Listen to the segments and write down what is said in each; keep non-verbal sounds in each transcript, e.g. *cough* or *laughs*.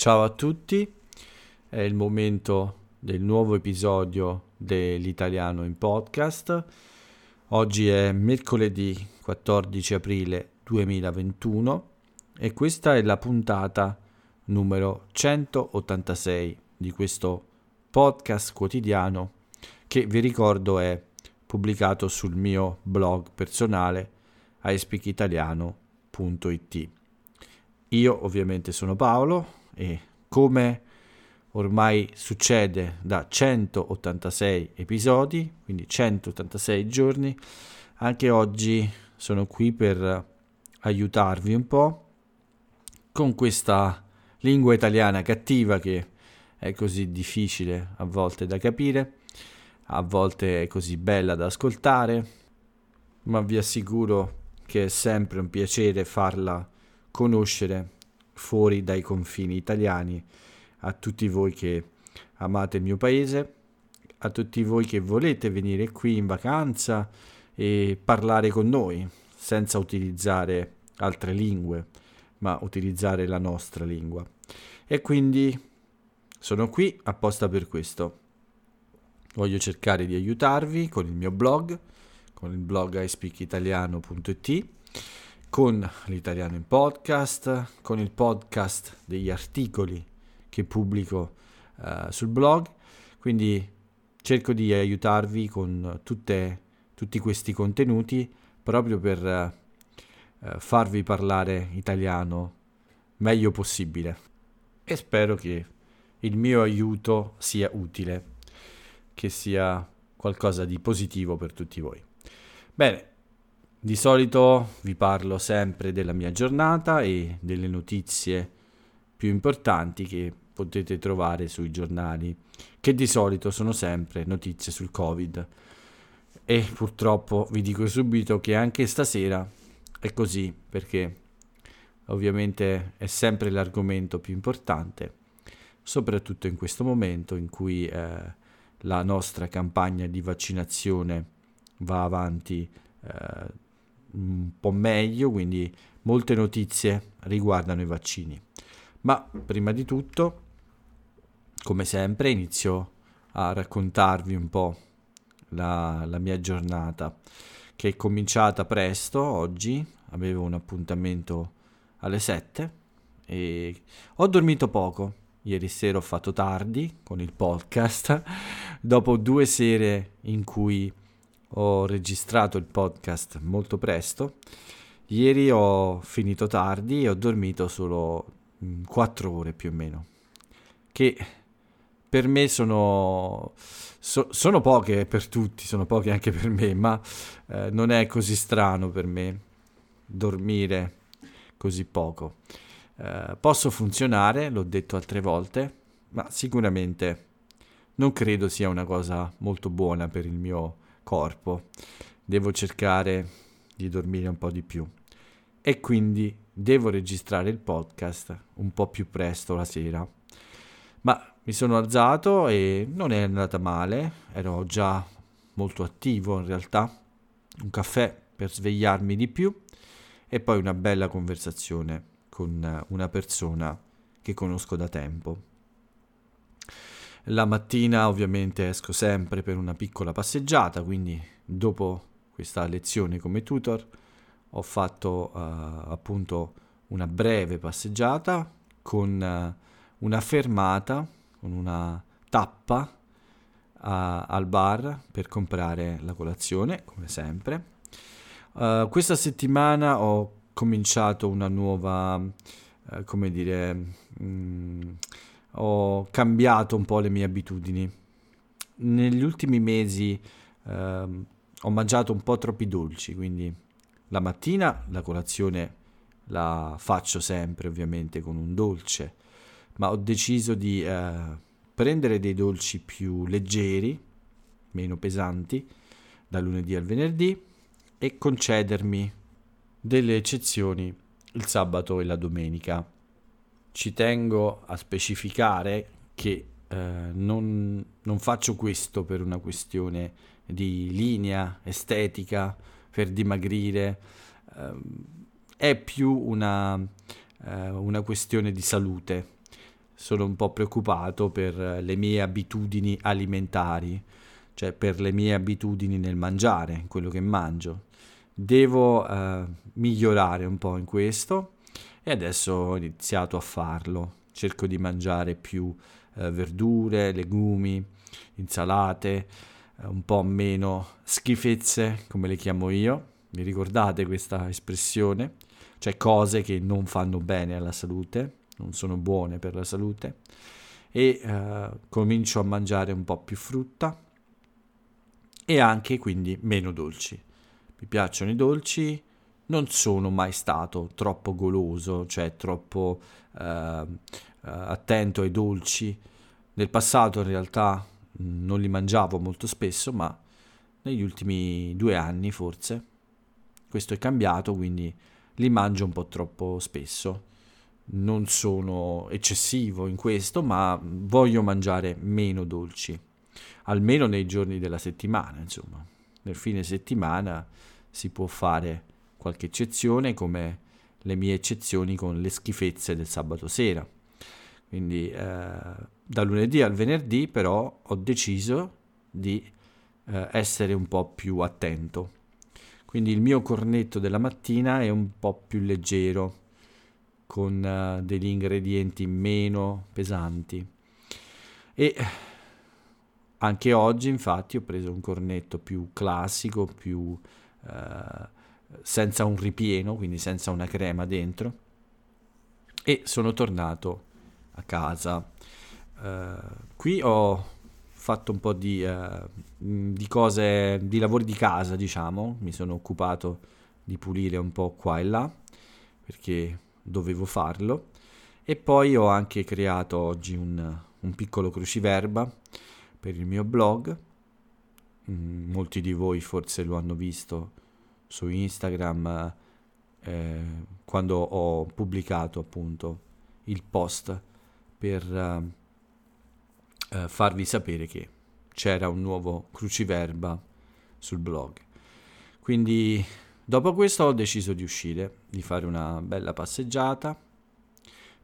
Ciao a tutti, è il momento del nuovo episodio dell'italiano in podcast. Oggi è mercoledì 14 aprile 2021 e questa è la puntata numero 186 di questo podcast quotidiano che vi ricordo è pubblicato sul mio blog personale iSpeakitaliano.it. Io ovviamente sono Paolo e come ormai succede da 186 episodi, quindi 186 giorni, anche oggi sono qui per aiutarvi un po' con questa lingua italiana cattiva che è così difficile a volte da capire, a volte è così bella da ascoltare, ma vi assicuro che è sempre un piacere farla conoscere fuori dai confini italiani, a tutti voi che amate il mio paese, a tutti voi che volete venire qui in vacanza e parlare con noi senza utilizzare altre lingue, ma utilizzare la nostra lingua. E quindi sono qui apposta per questo. Voglio cercare di aiutarvi con il mio blog, con il blog ispeakitaliano.it con l'italiano in podcast, con il podcast degli articoli che pubblico uh, sul blog, quindi cerco di aiutarvi con tutte, tutti questi contenuti proprio per uh, farvi parlare italiano meglio possibile e spero che il mio aiuto sia utile, che sia qualcosa di positivo per tutti voi. Bene, di solito vi parlo sempre della mia giornata e delle notizie più importanti che potete trovare sui giornali, che di solito sono sempre notizie sul Covid. E purtroppo vi dico subito che anche stasera è così, perché ovviamente è sempre l'argomento più importante, soprattutto in questo momento in cui eh, la nostra campagna di vaccinazione va avanti. Eh, un po' meglio, quindi molte notizie riguardano i vaccini. Ma prima di tutto, come sempre, inizio a raccontarvi un po' la, la mia giornata che è cominciata presto oggi, avevo un appuntamento alle 7 e ho dormito poco. Ieri sera ho fatto tardi con il podcast, *laughs* dopo due sere in cui ho registrato il podcast molto presto. Ieri ho finito tardi e ho dormito solo 4 ore più o meno, che per me sono, so, sono poche per tutti, sono poche anche per me, ma eh, non è così strano per me dormire così poco. Eh, posso funzionare, l'ho detto altre volte, ma sicuramente non credo sia una cosa molto buona per il mio corpo. Devo cercare di dormire un po' di più e quindi devo registrare il podcast un po' più presto la sera. Ma mi sono alzato e non è andata male, ero già molto attivo in realtà. Un caffè per svegliarmi di più e poi una bella conversazione con una persona che conosco da tempo. La mattina ovviamente esco sempre per una piccola passeggiata, quindi dopo questa lezione come tutor ho fatto uh, appunto una breve passeggiata con uh, una fermata, con una tappa uh, al bar per comprare la colazione, come sempre. questa settimana ho cominciato una nuova, come dire, mh, mm, ho cambiato un po' le mie abitudini. Negli ultimi mesi eh, ho mangiato un po' troppi dolci, quindi la mattina la colazione la faccio sempre ovviamente con un dolce, ma ho deciso di eh, prendere dei dolci più leggeri, meno pesanti, dal lunedì al venerdì e concedermi delle eccezioni il sabato e la domenica ci tengo a specificare che eh, non, non, faccio questo per una questione di linea estetica, per dimagrire, eh, è più una, eh, una questione di salute. sono un po' preoccupato per le mie abitudini alimentari, cioè per le mie abitudini nel mangiare, quello che mangio. Devo eh, migliorare un po' in questo e adesso ho iniziato a farlo. Cerco di mangiare più eh, verdure, legumi, insalate, eh, un po' meno schifezze, come le chiamo io. Vi ricordate questa espressione? Cioè cose che non fanno bene alla salute, non sono buone per la salute. E eh, comincio a mangiare un po' più frutta e anche quindi meno dolci. Mi piacciono i dolci, non sono mai stato troppo goloso, cioè troppo eh, attento ai dolci. Nel passato in realtà non li mangiavo molto spesso, ma negli ultimi due anni forse questo è cambiato, quindi li mangio un po' troppo spesso. Non sono eccessivo in questo, ma voglio mangiare meno dolci, almeno nei giorni della settimana, insomma. Nel fine settimana si può fare qualche eccezione, come le mie eccezioni con le schifezze del sabato sera. Quindi eh, da lunedì al venerdì però ho deciso di eh, essere un po' più attento. Quindi il mio cornetto della mattina è un po' più leggero, con uh, degli ingredienti meno pesanti. E anche oggi infatti ho preso un cornetto più classico, più uh, senza un ripieno, quindi senza una crema dentro. E sono tornato a casa. Uh, qui ho fatto un po' di, uh, di, cose, di lavori di casa, diciamo. Mi sono occupato di pulire un po' qua e là perché dovevo farlo. E poi ho anche creato oggi un, un piccolo cruciverba per il mio blog. Mm, molti di voi forse lo hanno visto su Instagram eh, quando ho pubblicato appunto il post per uh, uh, farvi sapere che c'era un nuovo cruciverba sul blog. Quindi dopo questo ho deciso di uscire, di fare una bella passeggiata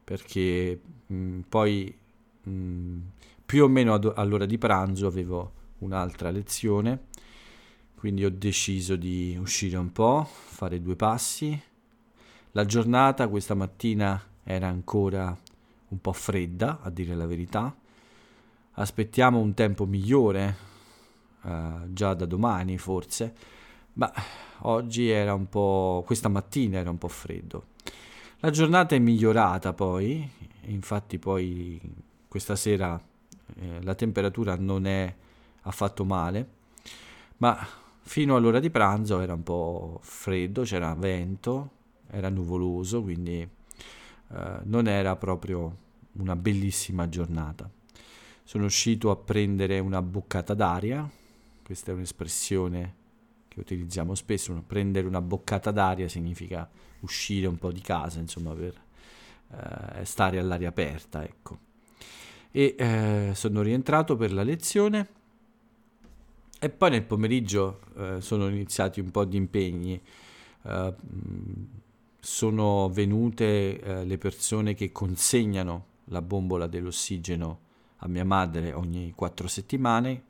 perché mh, mm, poi mh, mm, più o meno ad- all'ora di pranzo avevo un'altra lezione, quindi ho deciso di uscire un po', fare due passi. La giornata questa mattina era ancora un po' fredda, a dire la verità. Aspettiamo un tempo migliore, eh, già da domani forse, ma oggi era un po', questa mattina era un po' freddo. La giornata è migliorata poi, infatti poi questa sera eh, la temperatura non è affatto male, ma fino all'ora di pranzo era un po' freddo, c'era vento, era nuvoloso, quindi eh, non era proprio una bellissima giornata. Sono uscito a prendere una boccata d'aria, questa è un'espressione che utilizziamo spesso, prendere una boccata d'aria significa uscire un po' di casa, insomma, per eh, stare all'aria aperta, ecco. E eh, sono rientrato per la lezione e poi nel pomeriggio eh, sono iniziati un po' di impegni. Uh, sono venute uh, le persone che consegnano la bombola dell'ossigeno a mia madre ogni quattro settimane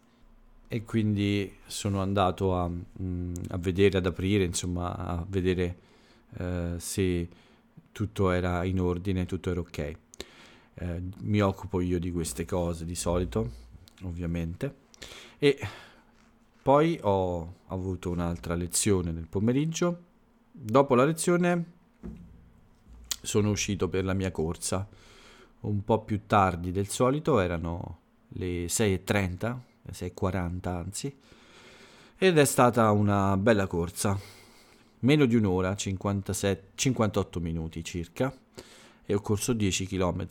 e quindi sono andato a, mm, a vedere, ad aprire, insomma, a vedere eh, se tutto era in ordine, tutto era ok. Eh, mi occupo io di queste cose di solito, ovviamente. E poi ho avuto un'altra lezione nel pomeriggio. Dopo la lezione sono uscito per la mia corsa un po' più tardi del solito, erano le 6.30, le 6.40 anzi, ed è stata una bella corsa, meno di un'ora, 57, 58 minuti circa, e ho corso 10 km,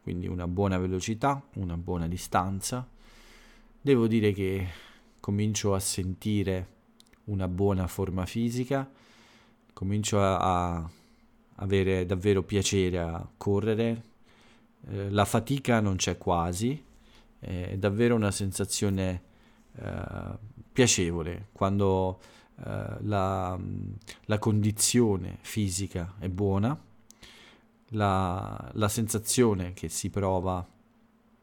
quindi una buona velocità, una buona distanza. Devo dire che comincio a sentire una buona forma fisica, comincio a, a avere davvero piacere a correre, eh, la fatica non c'è quasi, eh, è davvero una sensazione eh, piacevole quando eh, la, la condizione fisica è buona, la, la sensazione che si prova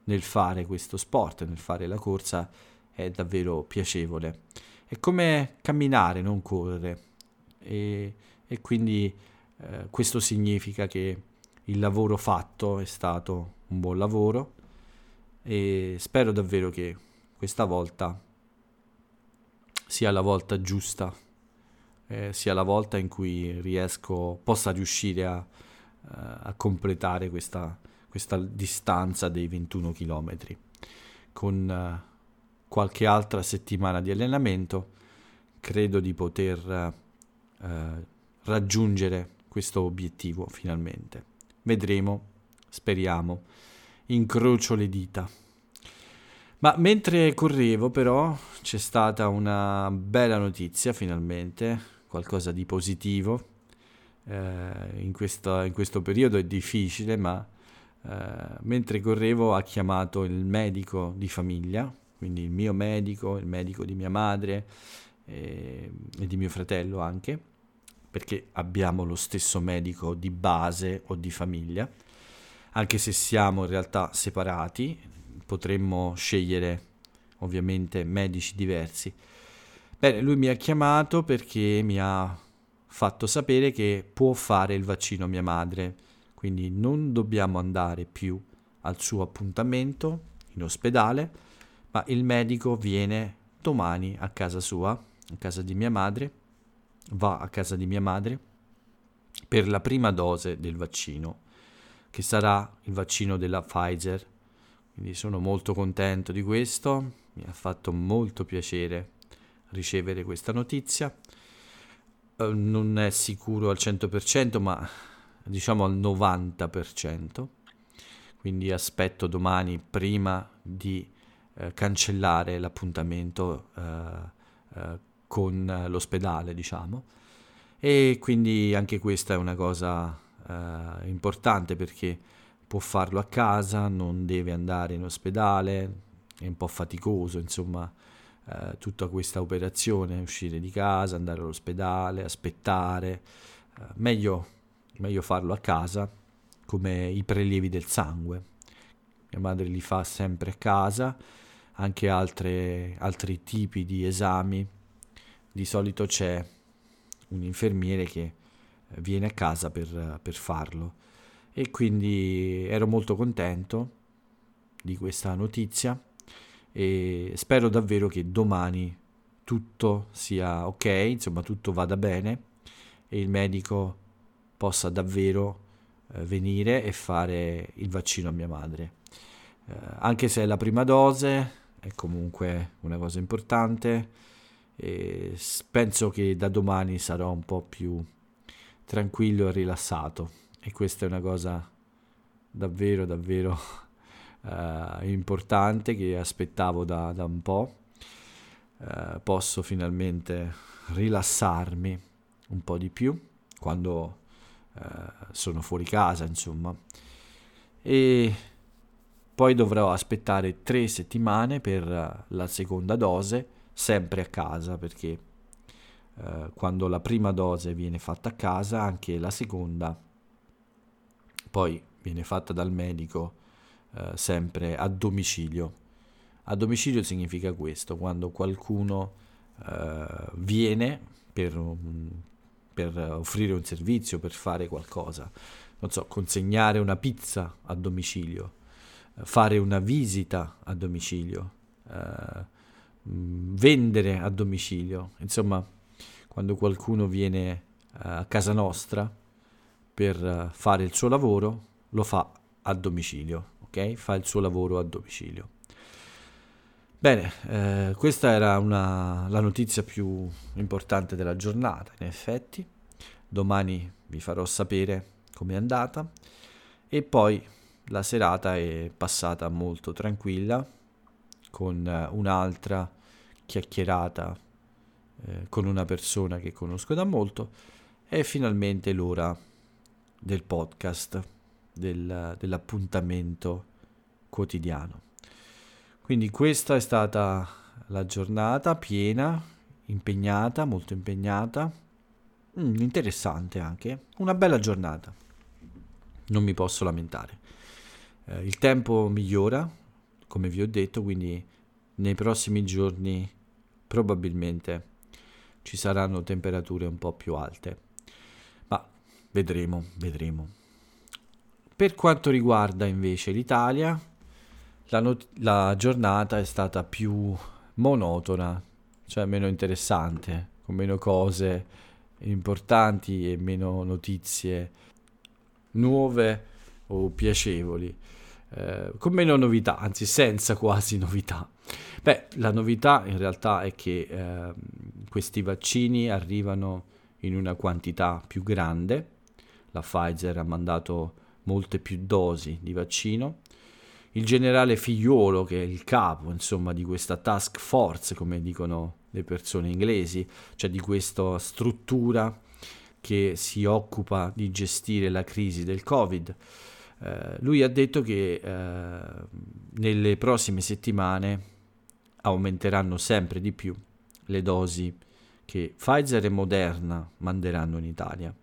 nel fare questo sport, nel fare la corsa, è davvero piacevole. È come camminare, non correre. E, e quindi eh, questo significa che il lavoro fatto è stato un buon lavoro e spero davvero che questa volta sia la volta giusta, eh, sia la volta in cui riesco, possa riuscire a, eh, a completare questa, questa, distanza dei 21 km con eh, qualche altra settimana di allenamento credo di poter eh, raggiungere questo obiettivo finalmente. Vedremo, speriamo, incrocio le dita. Ma mentre correvo però c'è stata una bella notizia finalmente, qualcosa di positivo. Eh, in, questo, in, questo, periodo è difficile, ma eh, mentre correvo ha chiamato il medico di famiglia, quindi il mio medico, il medico di mia madre e, e di mio fratello anche, perché abbiamo lo stesso medico di base o di famiglia, anche se siamo in realtà separati, potremmo scegliere ovviamente medici diversi. Bene, lui mi ha chiamato perché mi ha fatto sapere che può fare il vaccino mia madre, quindi non dobbiamo andare più al suo appuntamento in ospedale, ma il medico viene domani a casa sua, a casa di mia madre, va a casa di mia madre per la prima dose del vaccino, che sarà il vaccino della Pfizer. Quindi sono molto contento di questo, mi ha fatto molto piacere ricevere questa notizia. Uh, non è sicuro al 100%, ma diciamo al 90%. Quindi aspetto domani prima di uh, cancellare l'appuntamento uh, con l'ospedale, diciamo. E quindi anche questa è una cosa eh, importante perché può farlo a casa, non deve andare in ospedale, è un po' faticoso, insomma, eh, tutta questa operazione, uscire di casa, andare all'ospedale, aspettare, eh, meglio, meglio farlo a casa come i prelievi del sangue. Mia madre li fa sempre a casa, anche altre, altri tipi di esami di solito c'è un infermiere che eh, viene a casa per, per farlo e quindi ero molto contento di questa notizia e spero davvero che domani tutto sia ok, insomma tutto vada bene e il medico possa davvero eh, venire e fare il vaccino a mia madre. Eh, anche se è la prima dose, è comunque una cosa importante e penso che da domani sarò un po' più tranquillo e rilassato e questa è una cosa davvero davvero uh, *laughs* importante che aspettavo da, da un po'. Uh, posso finalmente rilassarmi un po' di più quando uh, sono fuori casa, insomma. E poi dovrò aspettare tre settimane per la seconda dose sempre a casa perché eh, quando la prima dose viene fatta a casa, anche la seconda poi viene fatta dal medico eh, sempre a domicilio. A domicilio significa questo, quando qualcuno eh, viene per, per offrire un servizio, per fare qualcosa, non so, consegnare una pizza a domicilio, fare una visita a domicilio, eh, Mm, vendere a domicilio. Insomma, quando qualcuno viene eh, a casa nostra per eh, fare il suo lavoro, lo fa a domicilio, ok? Fa il suo lavoro a domicilio. Bene, eh, questa era una, la notizia più importante della giornata, in effetti. Domani vi farò sapere com'è andata e poi la serata è passata molto tranquilla con eh, un'altra chiacchierata eh, con una persona che conosco da molto, è finalmente l'ora del podcast, del, dell'appuntamento quotidiano. Quindi questa è stata la giornata piena, impegnata, molto impegnata, mm, interessante anche, una bella giornata. non mi posso lamentare. Eh, il tempo migliora, come vi ho detto, quindi nei prossimi giorni probabilmente ci saranno temperature un po' più alte, ma vedremo, vedremo. Per quanto riguarda invece l'Italia, la, not- la giornata è stata più monotona, cioè meno interessante, con meno cose importanti e meno notizie nuove o piacevoli, eh, con meno novità, anzi senza quasi novità. Beh, la novità in realtà è che eh, questi vaccini arrivano in una quantità più grande, la Pfizer ha mandato molte più dosi di vaccino, il generale Figliuolo, che è il capo insomma, di questa task force, come dicono le persone inglesi, cioè di questa struttura che si occupa di gestire la crisi del Covid. Eh, lui ha detto che eh, nelle prossime settimane aumenteranno sempre di più le dosi che Pfizer e Moderna manderanno in Italia.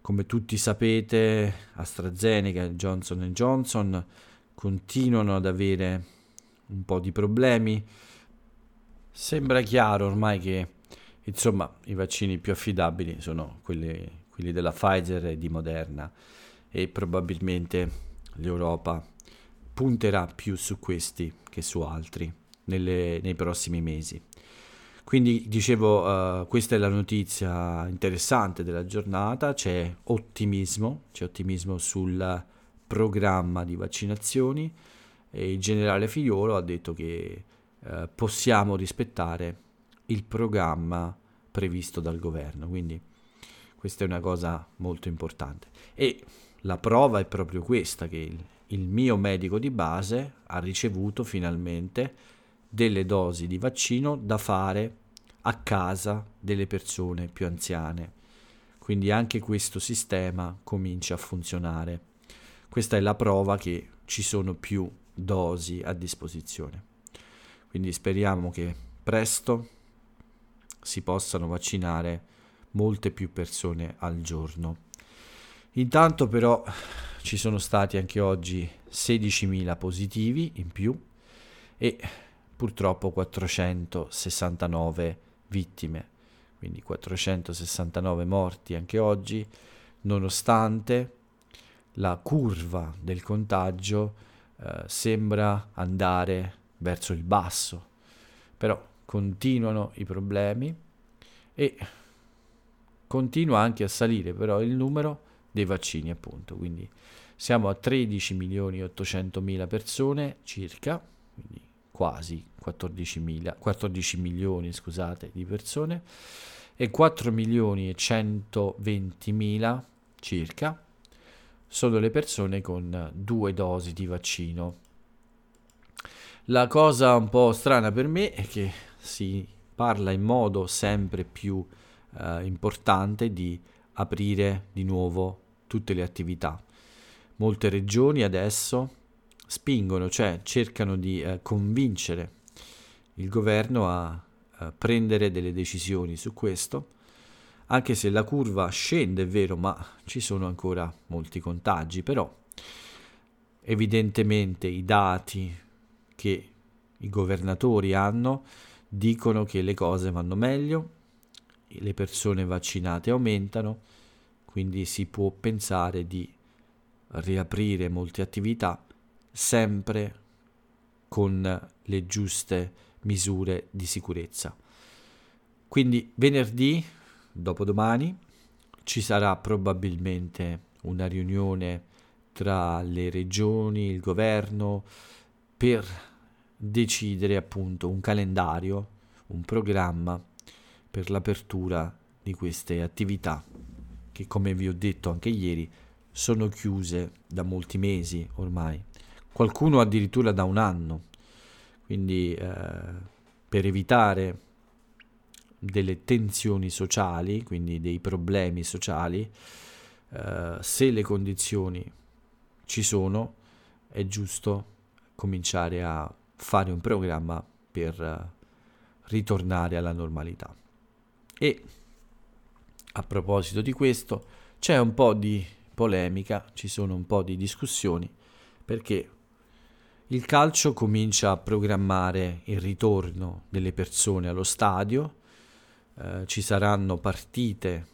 Come tutti sapete, AstraZeneca e Johnson Johnson continuano ad avere un po' di problemi. Sembra chiaro ormai che insomma i vaccini più affidabili sono quelli, quelli della Pfizer e di Moderna e probabilmente l'Europa punterà più su questi che su altri nelle, nei prossimi mesi. Quindi dicevo, uh, questa è la notizia interessante della giornata, c'è ottimismo, c'è ottimismo sul programma di vaccinazioni e il generale Figliolo ha detto che eh, possiamo rispettare il programma previsto dal governo, quindi questa è una cosa molto importante. E la prova è proprio questa, che il, il mio medico di base ha ricevuto finalmente delle dosi di vaccino da fare a casa delle persone più anziane. Quindi anche questo sistema comincia a funzionare. Questa è la prova che ci sono più dosi a disposizione. Quindi speriamo che presto si possano vaccinare molte più persone al giorno. Intanto però ci sono stati anche oggi 16.000 positivi in più e purtroppo 469 vittime, quindi 469 morti anche oggi, nonostante la curva del contagio eh, sembra andare verso il basso, però continuano i problemi e continua anche a salire però il numero dei vaccini appunto, quindi siamo a 13 milioni e 800 mila persone circa, quindi quasi 14, mila, 14 milioni scusate, di persone e 4 milioni e 120 mila circa sono le persone con due dosi di vaccino. La cosa un po' strana per me è che si parla in modo sempre più eh, importante di aprire di nuovo tutte le attività. Molte regioni adesso spingono, cioè cercano di eh, convincere il governo a, a prendere delle decisioni su questo anche se la curva scende, è vero, ma ci sono ancora molti contagi, però evidentemente i dati che i governatori hanno dicono che le cose vanno meglio, le persone vaccinate aumentano, quindi si può pensare di riaprire molte attività sempre con le giuste misure di sicurezza. Quindi venerdì dopodomani ci sarà probabilmente una riunione tra le regioni, il governo, per decidere appunto un calendario, un programma per l'apertura di queste attività che come vi ho detto anche ieri sono chiuse da molti mesi ormai, qualcuno addirittura da un anno. Quindi eh, per evitare delle tensioni sociali, quindi dei problemi sociali, eh, se le condizioni ci sono, è giusto cominciare a fare un programma per uh, ritornare alla normalità. E a proposito di questo, c'è un po' di polemica, ci sono un po' di discussioni, perché il calcio comincia a programmare il ritorno delle persone allo stadio, eh, ci saranno partite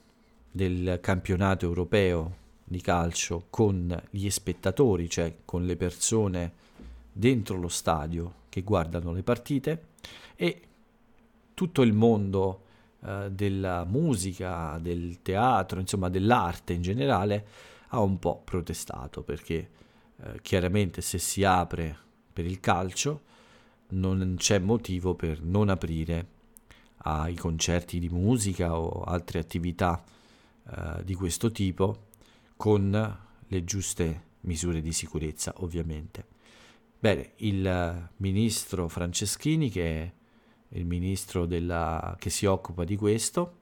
del campionato europeo di calcio con gli spettatori, cioè con le persone dentro lo stadio che guardano le partite e tutto il mondo eh, della musica, del teatro, insomma dell'arte in generale ha un po' protestato perché eh, chiaramente se si apre per il calcio non c'è motivo per non aprire ai concerti di musica o altre attività eh, di questo tipo con le giuste misure di sicurezza ovviamente. Bene, il ministro Franceschini che è il ministro della, che si occupa di questo,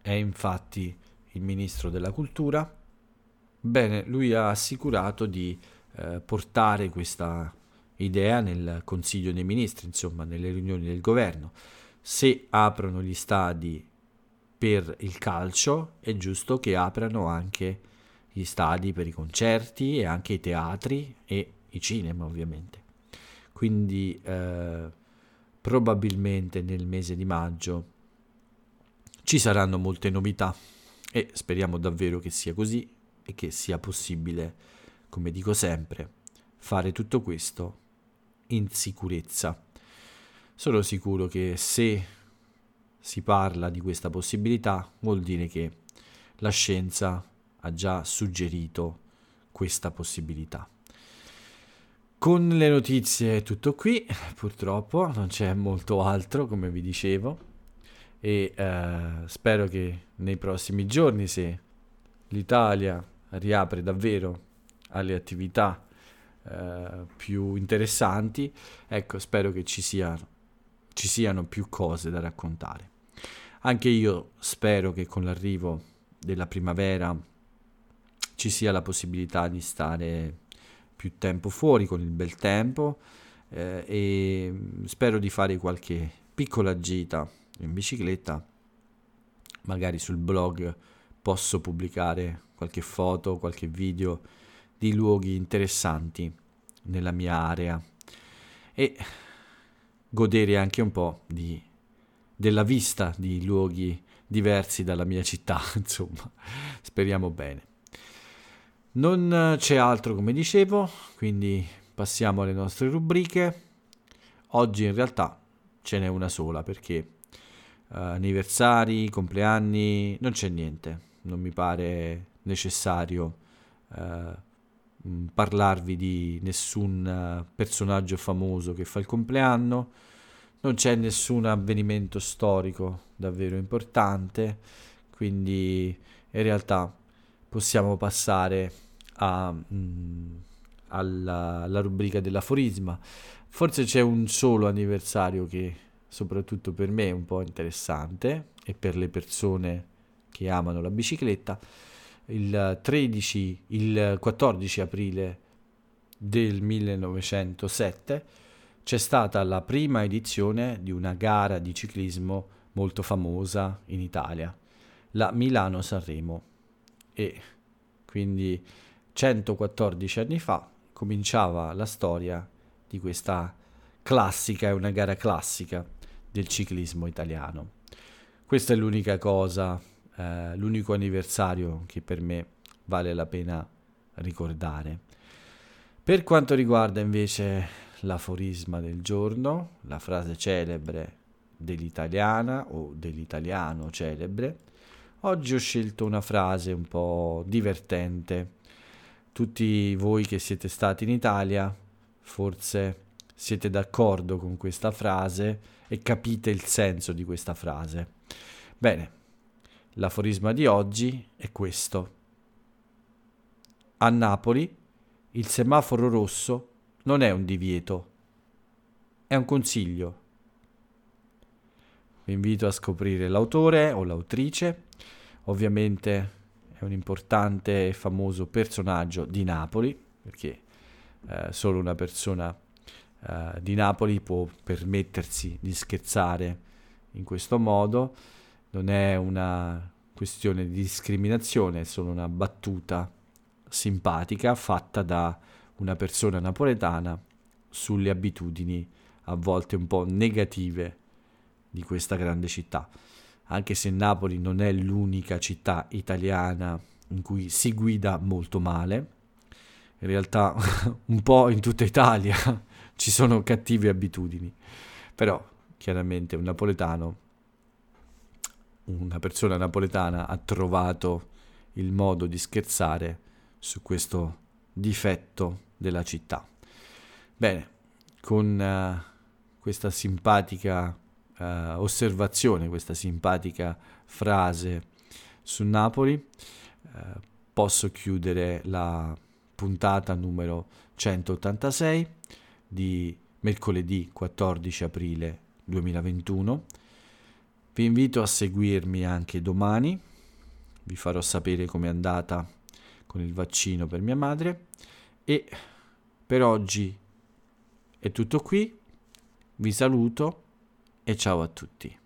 è infatti il ministro della cultura. Bene, lui ha assicurato di eh, portare questa idea nel Consiglio dei Ministri, insomma, nelle riunioni del governo. Se aprono gli stadi per il calcio, è giusto che aprano anche gli stadi per i concerti e anche i teatri e i cinema, ovviamente. Quindi eh, probabilmente nel mese di maggio ci saranno molte novità e speriamo davvero che sia così e che sia possibile, come dico sempre, fare tutto questo in sicurezza. Sono sicuro che se si parla di questa possibilità vuol dire che la scienza ha già suggerito questa possibilità. Con le notizie è tutto qui, *laughs* purtroppo non c'è molto altro come vi dicevo e eh, spero che nei prossimi giorni se l'Italia riapre davvero alle attività eh, più interessanti, ecco spero che ci siano, ci siano più cose da raccontare. Anche io spero che con l'arrivo della primavera ci sia la possibilità di stare più tempo fuori con il bel tempo eh, e spero di fare qualche piccola gita in bicicletta. Magari sul blog posso pubblicare qualche foto qualche video di luoghi interessanti nella mia area e godere anche un po' di, della vista di luoghi diversi dalla mia città *laughs* insomma. Speriamo bene non c'è altro come dicevo, quindi passiamo alle nostre rubriche. Oggi in realtà ce n'è una sola perché uh, anniversari, compleanni, non c'è niente. Non mi pare necessario uh, parlarvi di nessun uh, personaggio famoso che fa il compleanno. Non c'è nessun avvenimento storico davvero importante, quindi in realtà possiamo passare a, mh, mm, alla, alla rubrica dell'aforisma. Forse c'è un solo anniversario che soprattutto per me è un po' interessante e per le persone che amano la bicicletta. Il 13, il 14 aprile del 1907 c'è stata la prima edizione di una gara di ciclismo molto famosa in Italia, la Milano-Sanremo. E quindi 114 anni fa cominciava la storia di questa classica, è una gara classica del ciclismo italiano. Questa è l'unica cosa, eh, l'unico anniversario che per me vale la pena ricordare. Per quanto riguarda invece l'aforisma del giorno, la frase celebre dell'italiana o dell'italiano celebre, oggi ho scelto una frase un po' divertente tutti voi che siete stati in Italia forse siete d'accordo con questa frase e capite il senso di questa frase. Bene, l'aforisma di oggi è questo. A Napoli il semaforo rosso non è un divieto, è un consiglio. Vi invito a scoprire l'autore o l'autrice. Ovviamente è un importante e famoso personaggio di Napoli, perché eh, solo una persona eh, di Napoli può permettersi di scherzare in questo modo, non è una questione di discriminazione, è solo una battuta simpatica fatta da una persona napoletana sulle abitudini a volte un po' negative di questa grande città. Anche se Napoli non è l'unica città italiana in cui si guida molto male, in realtà *laughs* un po' in tutta Italia *laughs* ci sono cattive abitudini, però chiaramente un napoletano, una persona napoletana ha trovato il modo di scherzare su questo difetto della città. Bene, con uh, questa simpatica uh, osservazione, questa simpatica frase su Napoli, uh, posso chiudere la puntata numero 186 di mercoledì 14 aprile 2021. Vi invito a seguirmi anche domani, vi farò sapere com'è andata con il vaccino per mia madre. E per oggi è tutto qui, vi saluto e ciao a tutti.